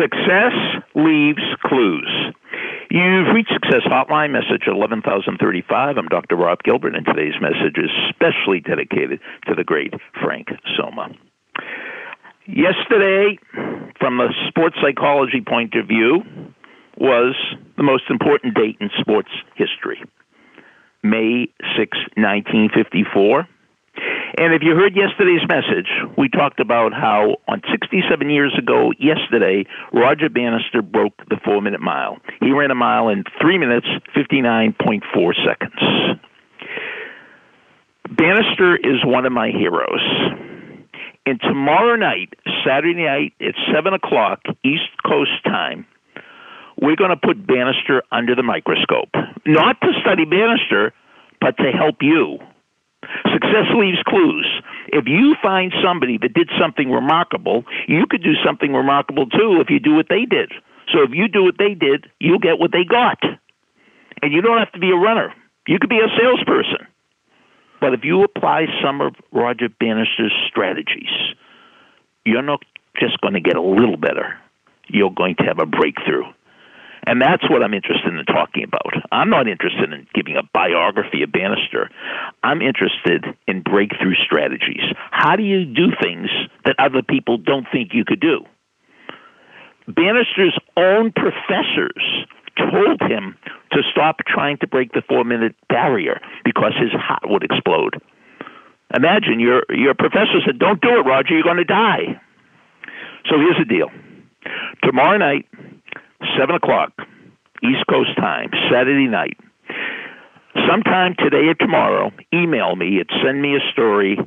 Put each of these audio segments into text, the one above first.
Success leaves clues. You've reached Success Hotline, message 11035. I'm Dr. Rob Gilbert, and today's message is specially dedicated to the great Frank Soma. Yesterday, from a sports psychology point of view, was the most important date in sports history May 6, 1954. And if you heard yesterday's message, we talked about how on 67 years ago yesterday, Roger Bannister broke the four minute mile. He ran a mile in 3 minutes, 59.4 seconds. Bannister is one of my heroes. And tomorrow night, Saturday night at 7 o'clock East Coast time, we're going to put Bannister under the microscope. Not to study Bannister, but to help you Success leaves clues. If you find somebody that did something remarkable, you could do something remarkable too if you do what they did. So if you do what they did, you'll get what they got. And you don't have to be a runner. You could be a salesperson. But if you apply some of Roger Bannister's strategies, you're not just going to get a little better. You're going to have a breakthrough. And that's what I'm interested in talking about. I'm not interested in giving a biography of Bannister. I'm interested in breakthrough strategies. How do you do things that other people don't think you could do? Bannister's own professors told him to stop trying to break the four minute barrier because his heart would explode. Imagine your your professor said, Don't do it, Roger, you're gonna die. So here's the deal. Tomorrow night, 7 o'clock, East Coast time, Saturday night. Sometime today or tomorrow, email me at sendmeastory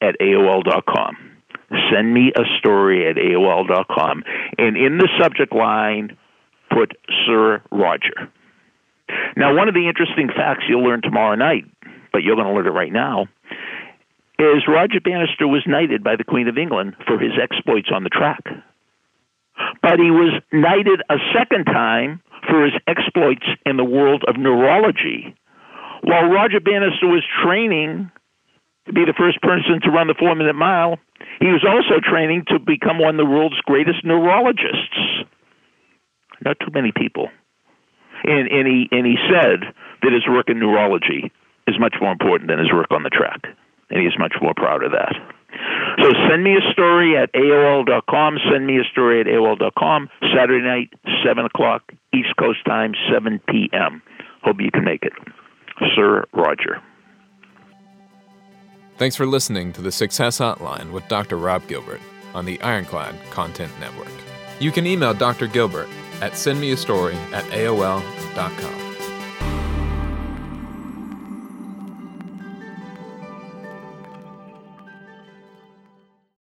at AOL.com. Send me a story at AOL.com. And in the subject line, put Sir Roger. Now, one of the interesting facts you'll learn tomorrow night, but you're going to learn it right now, is Roger Bannister was knighted by the Queen of England for his exploits on the track but he was knighted a second time for his exploits in the world of neurology. While Roger Bannister was training to be the first person to run the four minute mile, he was also training to become one of the world's greatest neurologists. Not too many people. And, and, he, and he said that his work in neurology is much more important than his work on the track. And he's much more proud of that. So send me a story at AOL.com. Send me a story at AOL.com. Saturday night, 7 o'clock, East Coast time, 7 p.m. Hope you can make it. Sir Roger. Thanks for listening to the Success Hotline with Dr. Rob Gilbert on the Ironclad Content Network. You can email Dr. Gilbert at sendmeastory at AOL.com.